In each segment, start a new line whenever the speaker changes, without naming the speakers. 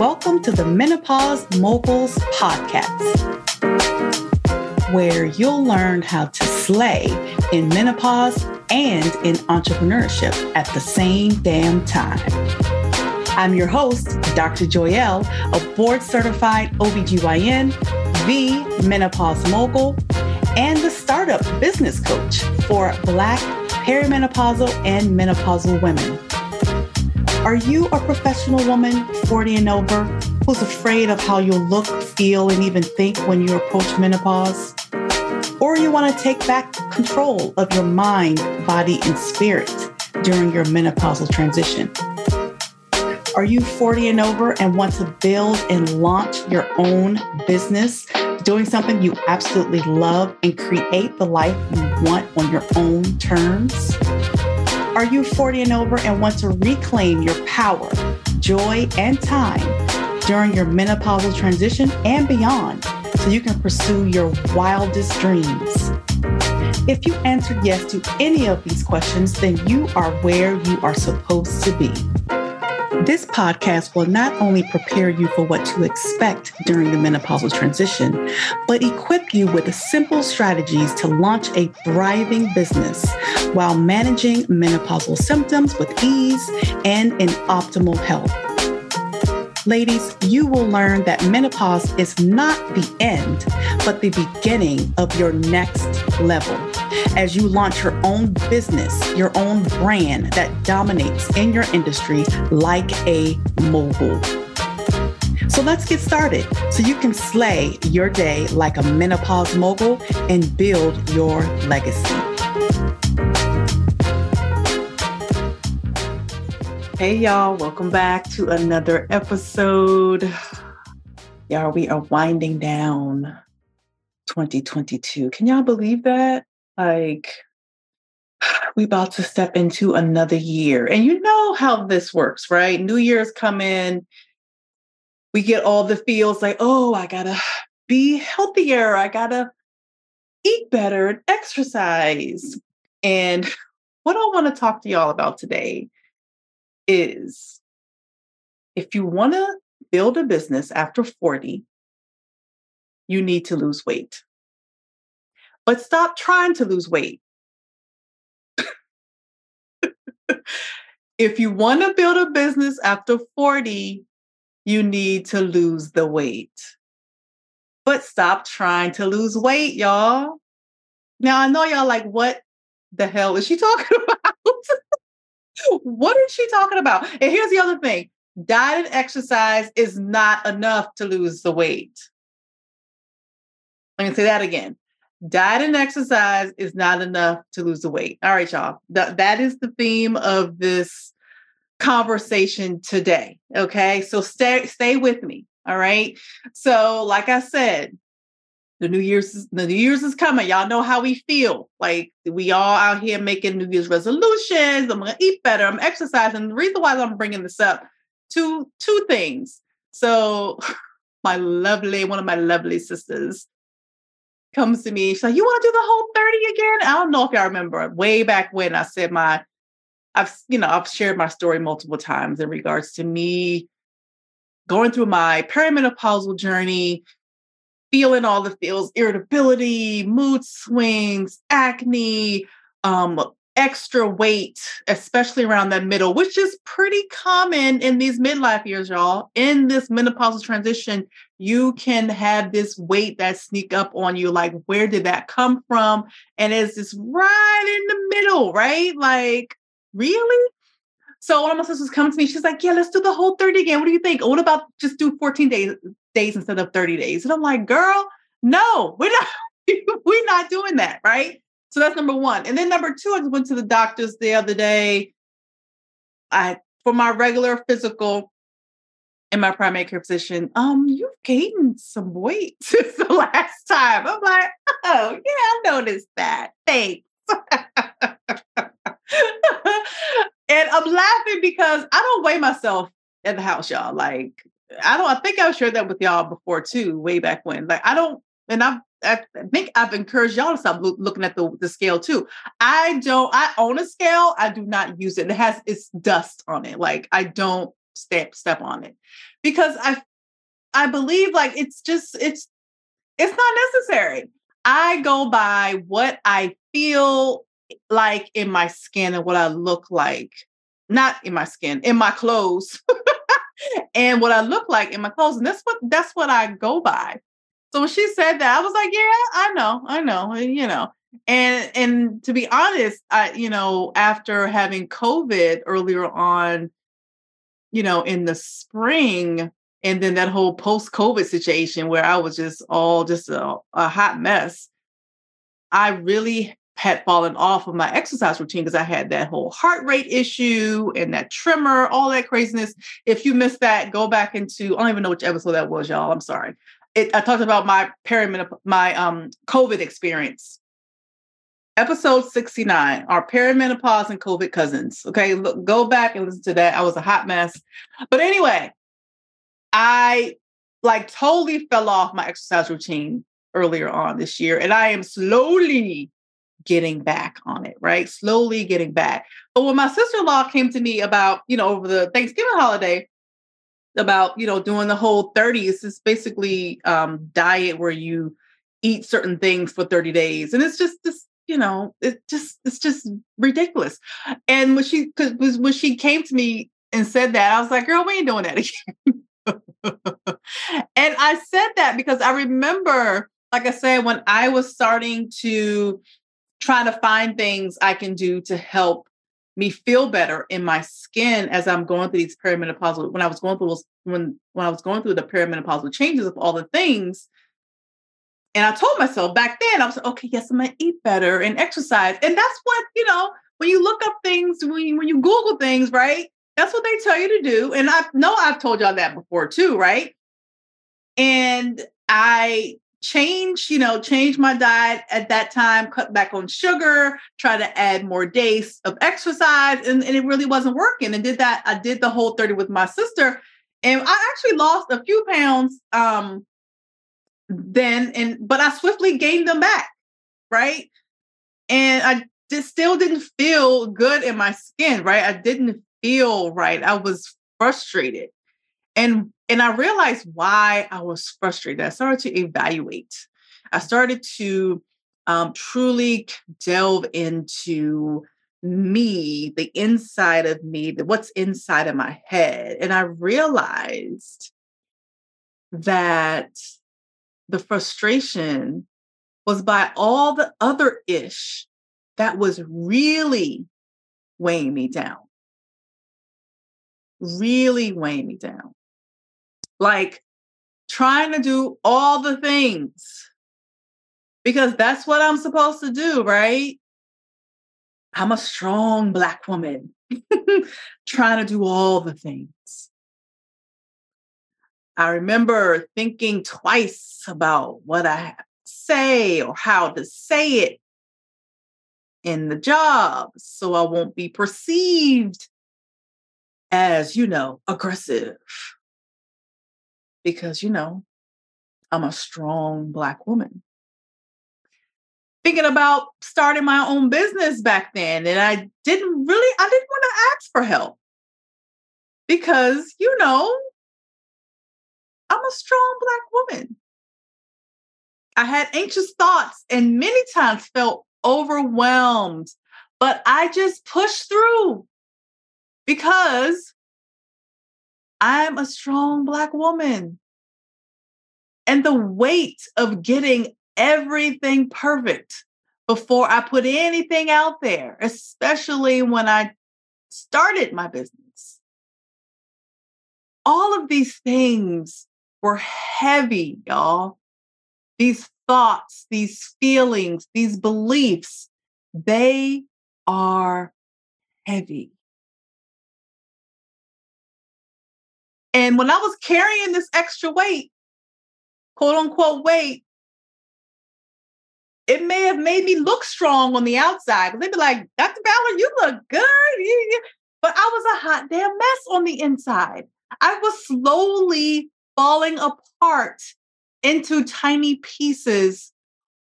Welcome to the Menopause Moguls Podcast, where you'll learn how to slay in menopause and in entrepreneurship at the same damn time. I'm your host, Dr. Joyelle, a board certified OBGYN, the menopause mogul, and the startup business coach for Black perimenopausal and menopausal women. Are you a professional woman, 40 and over, who's afraid of how you'll look, feel, and even think when you approach menopause? Or you want to take back control of your mind, body, and spirit during your menopausal transition? Are you 40 and over and want to build and launch your own business, doing something you absolutely love and create the life you want on your own terms? Are you 40 and over and want to reclaim your power, joy, and time during your menopausal transition and beyond so you can pursue your wildest dreams? If you answered yes to any of these questions, then you are where you are supposed to be. This podcast will not only prepare you for what to expect during the menopausal transition, but equip you with simple strategies to launch a thriving business while managing menopausal symptoms with ease and in optimal health. Ladies, you will learn that menopause is not the end, but the beginning of your next level as you launch your own business, your own brand that dominates in your industry like a mogul. So let's get started so you can slay your day like a menopause mogul and build your legacy. Hey, y'all, welcome back to another episode. Y'all, we are winding down 2022. Can y'all believe that? like we about to step into another year. And you know how this works, right? New Year's come in, we get all the feels like, oh, I gotta be healthier, I gotta eat better and exercise. And what I want to talk to y'all about today is if you want to build a business after 40, you need to lose weight but stop trying to lose weight. if you want to build a business after 40, you need to lose the weight. But stop trying to lose weight, y'all. Now, I know y'all like, what the hell is she talking about? What is she talking about? And here's the other thing diet and exercise is not enough to lose the weight. Let me say that again diet and exercise is not enough to lose the weight. All right, y'all. Th- that is the theme of this conversation today. Okay. So stay stay with me. All right. So, like I said, the New Year's the New Year's is coming. Y'all know how we feel. Like we all out here making New Year's resolutions. I'm gonna eat better. I'm exercising. The reason why I'm bringing this up, two two things. So, my lovely one of my lovely sisters comes to me. She's like, "You want to do the whole 30 again?" I don't know if y'all remember way back when I said my, I've you know I've shared my story multiple times in regards to me going through my perimenopausal journey, feeling all the feels, irritability, mood swings, acne, um, extra weight, especially around that middle, which is pretty common in these midlife years, y'all. In this menopausal transition, you can have this weight that sneak up on you. Like, where did that come from? And it's just right in the middle, right? Like, really? So one of my sisters comes to me, she's like, Yeah, let's do the whole 30 again. What do you think? What about just do 14 days days instead of 30 days? And I'm like, girl, no, we're not, we're not doing that, right? So that's number one. And then number two, I went to the doctors the other day. I for my regular physical in my primary care physician, um, you've gained some weight since the last time. I'm like, oh yeah, I noticed that. Thanks. and I'm laughing because I don't weigh myself in the house, y'all. Like, I don't, I think I've shared that with y'all before too, way back when. Like, I don't, and I've I think I've encouraged y'all to stop look, looking at the, the scale too. I don't, I own a scale. I do not use it. It has, it's dust on it. Like I don't step, step on it. because I I believe like it's just it's it's not necessary. I go by what I feel like in my skin and what I look like. Not in my skin, in my clothes. and what I look like in my clothes. And that's what that's what I go by. So when she said that, I was like, yeah, I know, I know, you know. And and to be honest, I, you know, after having COVID earlier on, you know, in the spring, and then that whole post-COVID situation where I was just all just a, a hot mess, I really had fallen off of my exercise routine because I had that whole heart rate issue and that tremor, all that craziness. If you missed that, go back into I don't even know which episode that was, y'all. I'm sorry. It, I talked about my perimenop- my um COVID experience. Episode 69, our perimenopause and COVID cousins. Okay, look, go back and listen to that. I was a hot mess. But anyway, I like totally fell off my exercise routine earlier on this year, and I am slowly getting back on it, right? Slowly getting back. But when my sister-in-law came to me about, you know, over the Thanksgiving holiday, about, you know, doing the whole 30s, it's basically um diet where you eat certain things for 30 days. And it's just this, you know, it just it's just ridiculous. And when she because when she came to me and said that, I was like, girl, we ain't doing that again. and I said that because I remember, like I said, when I was starting to trying to find things I can do to help me feel better in my skin as I'm going through these perimenopausal. When I was going through when when I was going through the perimenopausal changes of all the things, and I told myself back then, I was like, okay, yes, I'm gonna eat better and exercise, and that's what you know. When you look up things, when you, when you Google things, right? That's what they tell you to do. And I know I've told y'all that before too, right? And I change, you know, change my diet at that time, cut back on sugar, try to add more days of exercise, and, and it really wasn't working. And did that, I did the whole 30 with my sister, and I actually lost a few pounds um then, and but I swiftly gained them back, right? And I just still didn't feel good in my skin, right? I didn't feel right. I was frustrated. And and I realized why I was frustrated. I started to evaluate. I started to um, truly delve into me, the inside of me, the, what's inside of my head. And I realized that the frustration was by all the other ish that was really weighing me down. Really weighing me down like trying to do all the things because that's what I'm supposed to do, right? I'm a strong Black woman trying to do all the things. I remember thinking twice about what I say or how to say it in the job so I won't be perceived as, you know, aggressive because, you know, I'm a strong Black woman. Thinking about starting my own business back then, and I didn't really, I didn't want to ask for help because, you know, I'm a strong Black woman. I had anxious thoughts and many times felt overwhelmed, but I just pushed through because I'm a strong Black woman. And the weight of getting everything perfect before I put anything out there, especially when I started my business. All of these things were heavy, y'all. These thoughts, these feelings, these beliefs, they are heavy. And when I was carrying this extra weight, quote unquote weight, it may have made me look strong on the outside. They'd be like, Dr. Ballard, you look good. But I was a hot damn mess on the inside. I was slowly falling apart into tiny pieces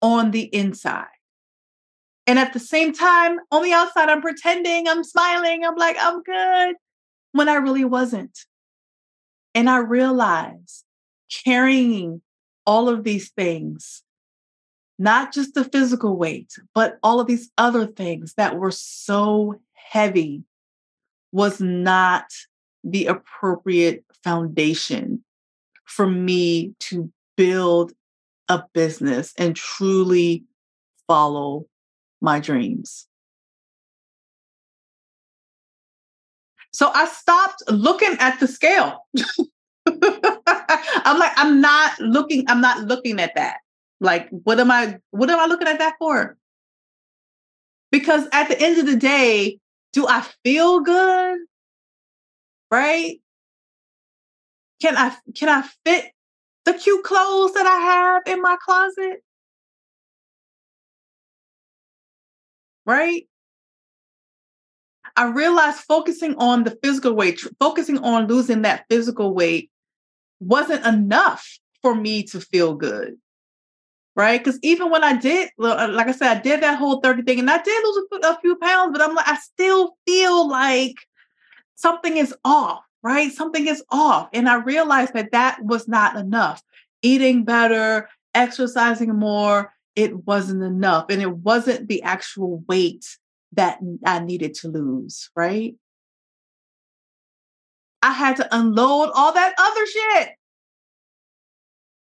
on the inside. And at the same time, on the outside, I'm pretending, I'm smiling, I'm like, I'm good, when I really wasn't. And I realized carrying all of these things, not just the physical weight, but all of these other things that were so heavy was not the appropriate foundation for me to build a business and truly follow my dreams. So I stopped looking at the scale. I'm like, I'm not looking, I'm not looking at that. Like, what am I, what am I looking at that for? Because at the end of the day, do I feel good? Right? Can I can I fit the cute clothes that I have in my closet? Right? I realized focusing on the physical weight, focusing on losing that physical weight wasn't enough for me to feel good. Right. Because even when I did, uh, like I said, I did that whole 30 thing and I did lose a few pounds, but I'm like, I still feel like something is off, right? Something is off. And I realized that that was not enough. Eating better, exercising more, it wasn't enough. And it wasn't the actual weight that I needed to lose, right? I had to unload all that other shit.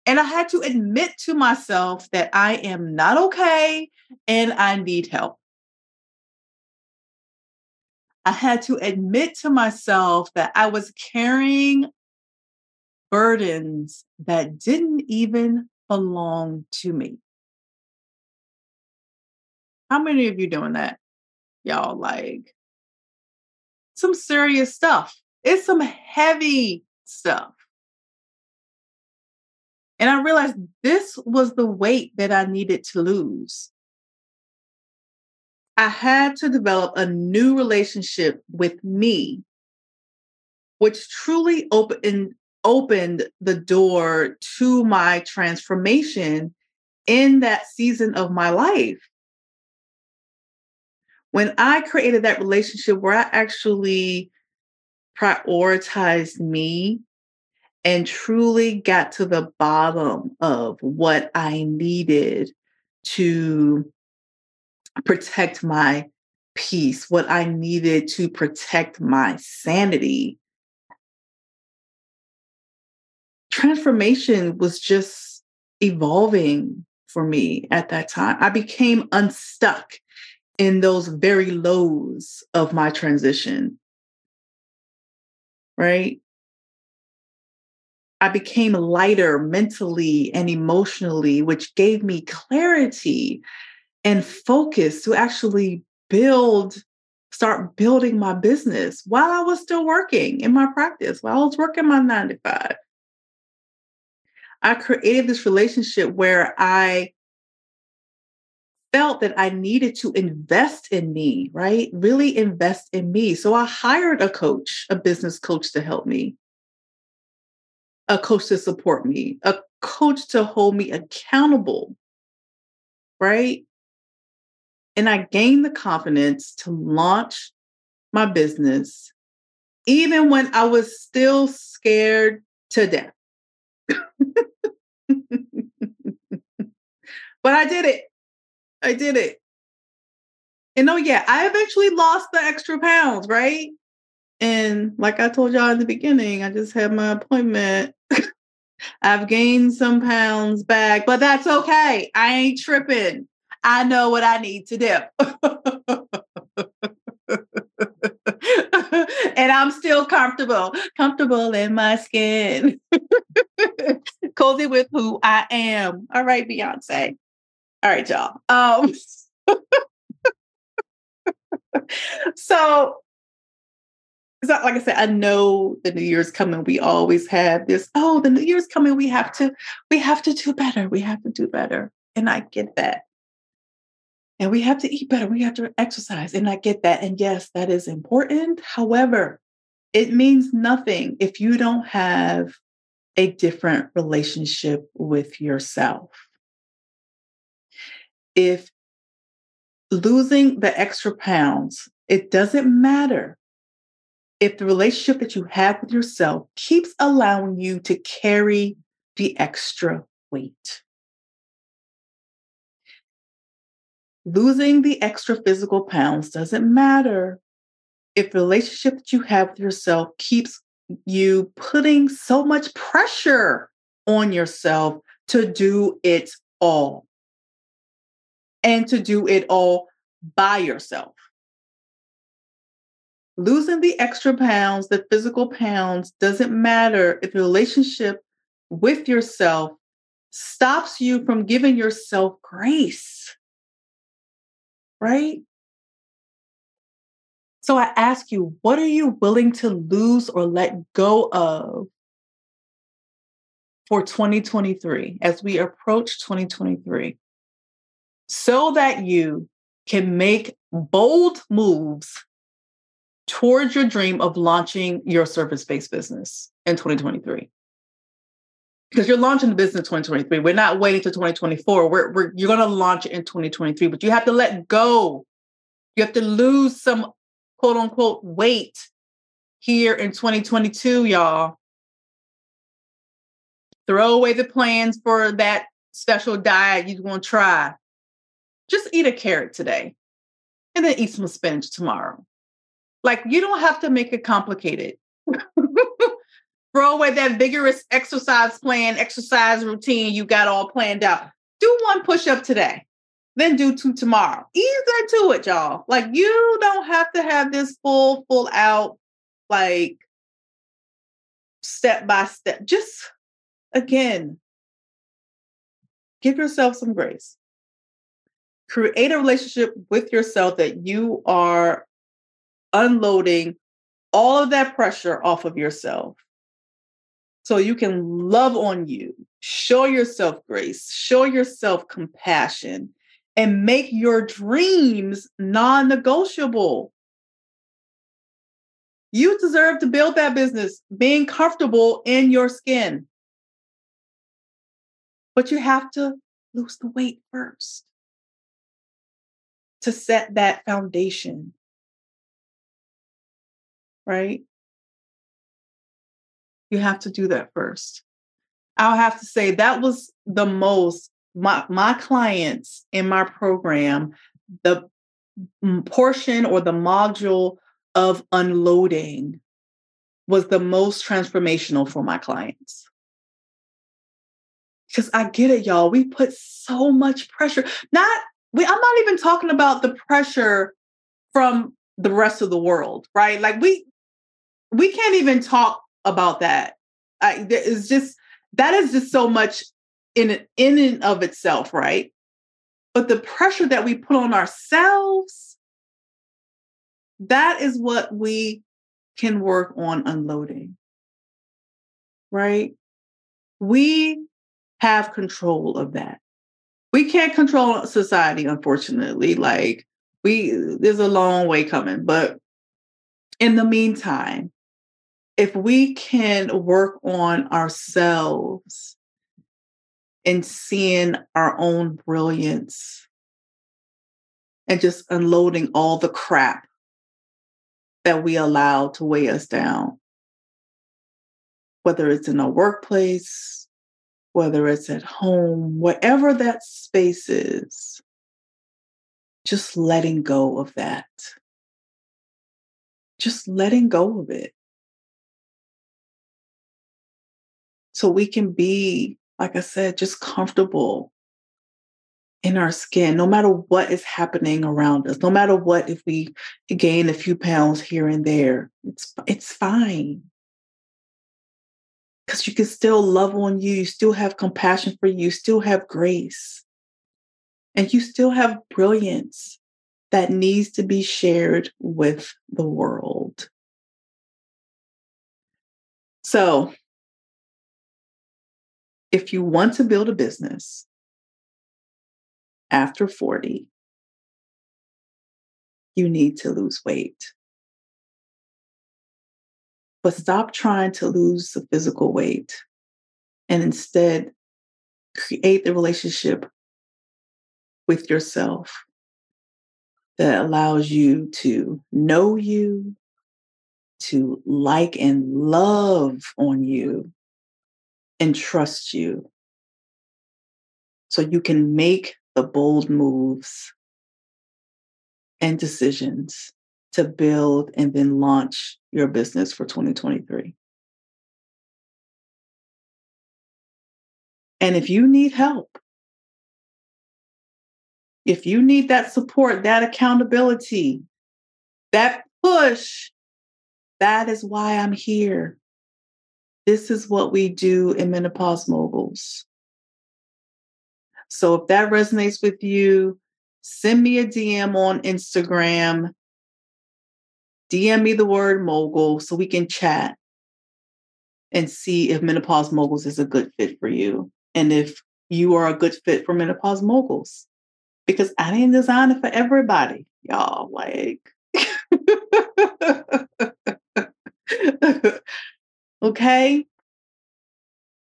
And I had to admit to myself that I am not okay and I need help. I had to admit to myself that I was carrying burdens that didn't even belong to me. How many of you doing that? Y'all like some serious stuff. It's some heavy stuff. And I realized this was the weight that I needed to lose. I had to develop a new relationship with me, which truly opened, opened the door to my transformation in that season of my life. When I created that relationship where I actually prioritized me and truly got to the bottom of what I needed to protect my peace, what I needed to protect my sanity. Transformation was just evolving for me at that time. I became unstuck in those very lows of my transition. Right? I became lighter mentally and emotionally, which gave me clarity and focus to actually build, start building my business while I was still working in my practice, while I was working my nine to five. I created this relationship where I felt that I needed to invest in me, right? Really invest in me. So I hired a coach, a business coach to help me, a coach to support me, a coach to hold me accountable, right? And I gained the confidence to launch my business, even when I was still scared to death. but I did it. I did it. And oh, yeah, I have actually lost the extra pounds, right? And like I told y'all in the beginning, I just had my appointment. I've gained some pounds back, but that's okay. I ain't tripping. I know what I need to do. and I'm still comfortable, comfortable in my skin, cozy with who I am. All right, Beyonce. All right, y'all. Um, so, so, like I said, I know the New Year's coming. We always have this. Oh, the New Year's coming. We have to. We have to do better. We have to do better. And I get that and we have to eat better. We have to exercise. And I get that. And yes, that is important. However, it means nothing if you don't have a different relationship with yourself. If losing the extra pounds, it doesn't matter if the relationship that you have with yourself keeps allowing you to carry the extra weight. Losing the extra physical pounds doesn't matter if the relationship that you have with yourself keeps you putting so much pressure on yourself to do it all and to do it all by yourself. Losing the extra pounds, the physical pounds, doesn't matter if the relationship with yourself stops you from giving yourself grace. Right? So I ask you, what are you willing to lose or let go of for 2023 as we approach 2023 so that you can make bold moves towards your dream of launching your service based business in 2023? Because you're launching the business in 2023. We're not waiting to 2024. We're, we're you're going to launch it in 2023, but you have to let go. You have to lose some quote unquote weight here in 2022, y'all. Throw away the plans for that special diet you're going to try. Just eat a carrot today and then eat some spinach tomorrow. Like you don't have to make it complicated. Throw away that vigorous exercise plan, exercise routine you got all planned out. Do one push up today then do two tomorrow. Ease into it, y'all. Like you don't have to have this full, full out, like step by step. Just again, give yourself some grace. Create a relationship with yourself that you are unloading all of that pressure off of yourself so you can love on you, show yourself grace, show yourself compassion, and make your dreams non negotiable. You deserve to build that business being comfortable in your skin. But you have to lose the weight first to set that foundation. Right? You have to do that first. I'll have to say that was the most my my clients in my program the portion or the module of unloading was the most transformational for my clients because i get it y'all we put so much pressure not we i'm not even talking about the pressure from the rest of the world right like we we can't even talk about that I, it's just that is just so much in in and of itself, right? But the pressure that we put on ourselves, that is what we can work on unloading. Right? We have control of that. We can't control society, unfortunately. Like we there's a long way coming, but in the meantime, if we can work on ourselves and seeing our own brilliance and just unloading all the crap that we allow to weigh us down. Whether it's in a workplace, whether it's at home, whatever that space is, just letting go of that. Just letting go of it. So we can be like I said, just comfortable in our skin, no matter what is happening around us, no matter what, if we gain a few pounds here and there, it's it's fine. Because you can still love on you, still have compassion for you still have grace, and you still have brilliance that needs to be shared with the world. So, if you want to build a business after 40, you need to lose weight. But stop trying to lose the physical weight and instead create the relationship with yourself that allows you to know you, to like and love on you and trust you. So you can make the bold moves and decisions to build and then launch your business for 2023. And if you need help, if you need that support, that accountability, that push, that is why I'm here. This is what we do in Menopause Moguls. So if that resonates with you, send me a DM on Instagram. DM me the word mogul so we can chat and see if Menopause Moguls is a good fit for you and if you are a good fit for Menopause Moguls. Because I didn't design it for everybody, y'all. Like, okay.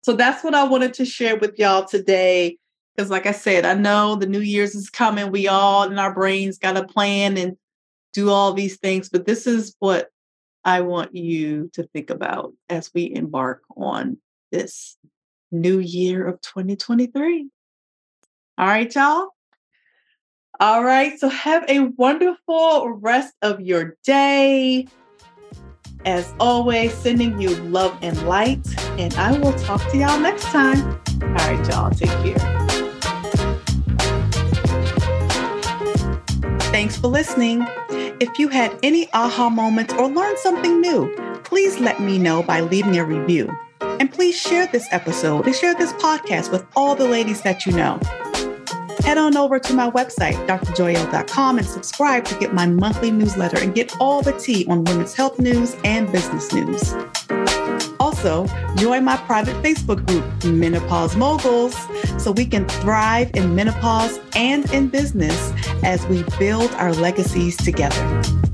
So that's what I wanted to share with y'all today. Because, like I said, I know the New Year's is coming. We all in our brains got a plan and do all these things. But this is what I want you to think about as we embark on this new year of 2023. All right, y'all. All right. So have a wonderful rest of your day. As always, sending you love and light. And I will talk to y'all next time. All right, y'all. Take care. Thanks for listening. If you had any aha moments or learned something new, please let me know by leaving a review. And please share this episode and share this podcast with all the ladies that you know. Head on over to my website, drjoyelle.com, and subscribe to get my monthly newsletter and get all the tea on women's health news and business news. Also, join my private Facebook group, Menopause Moguls, so we can thrive in menopause and in business as we build our legacies together.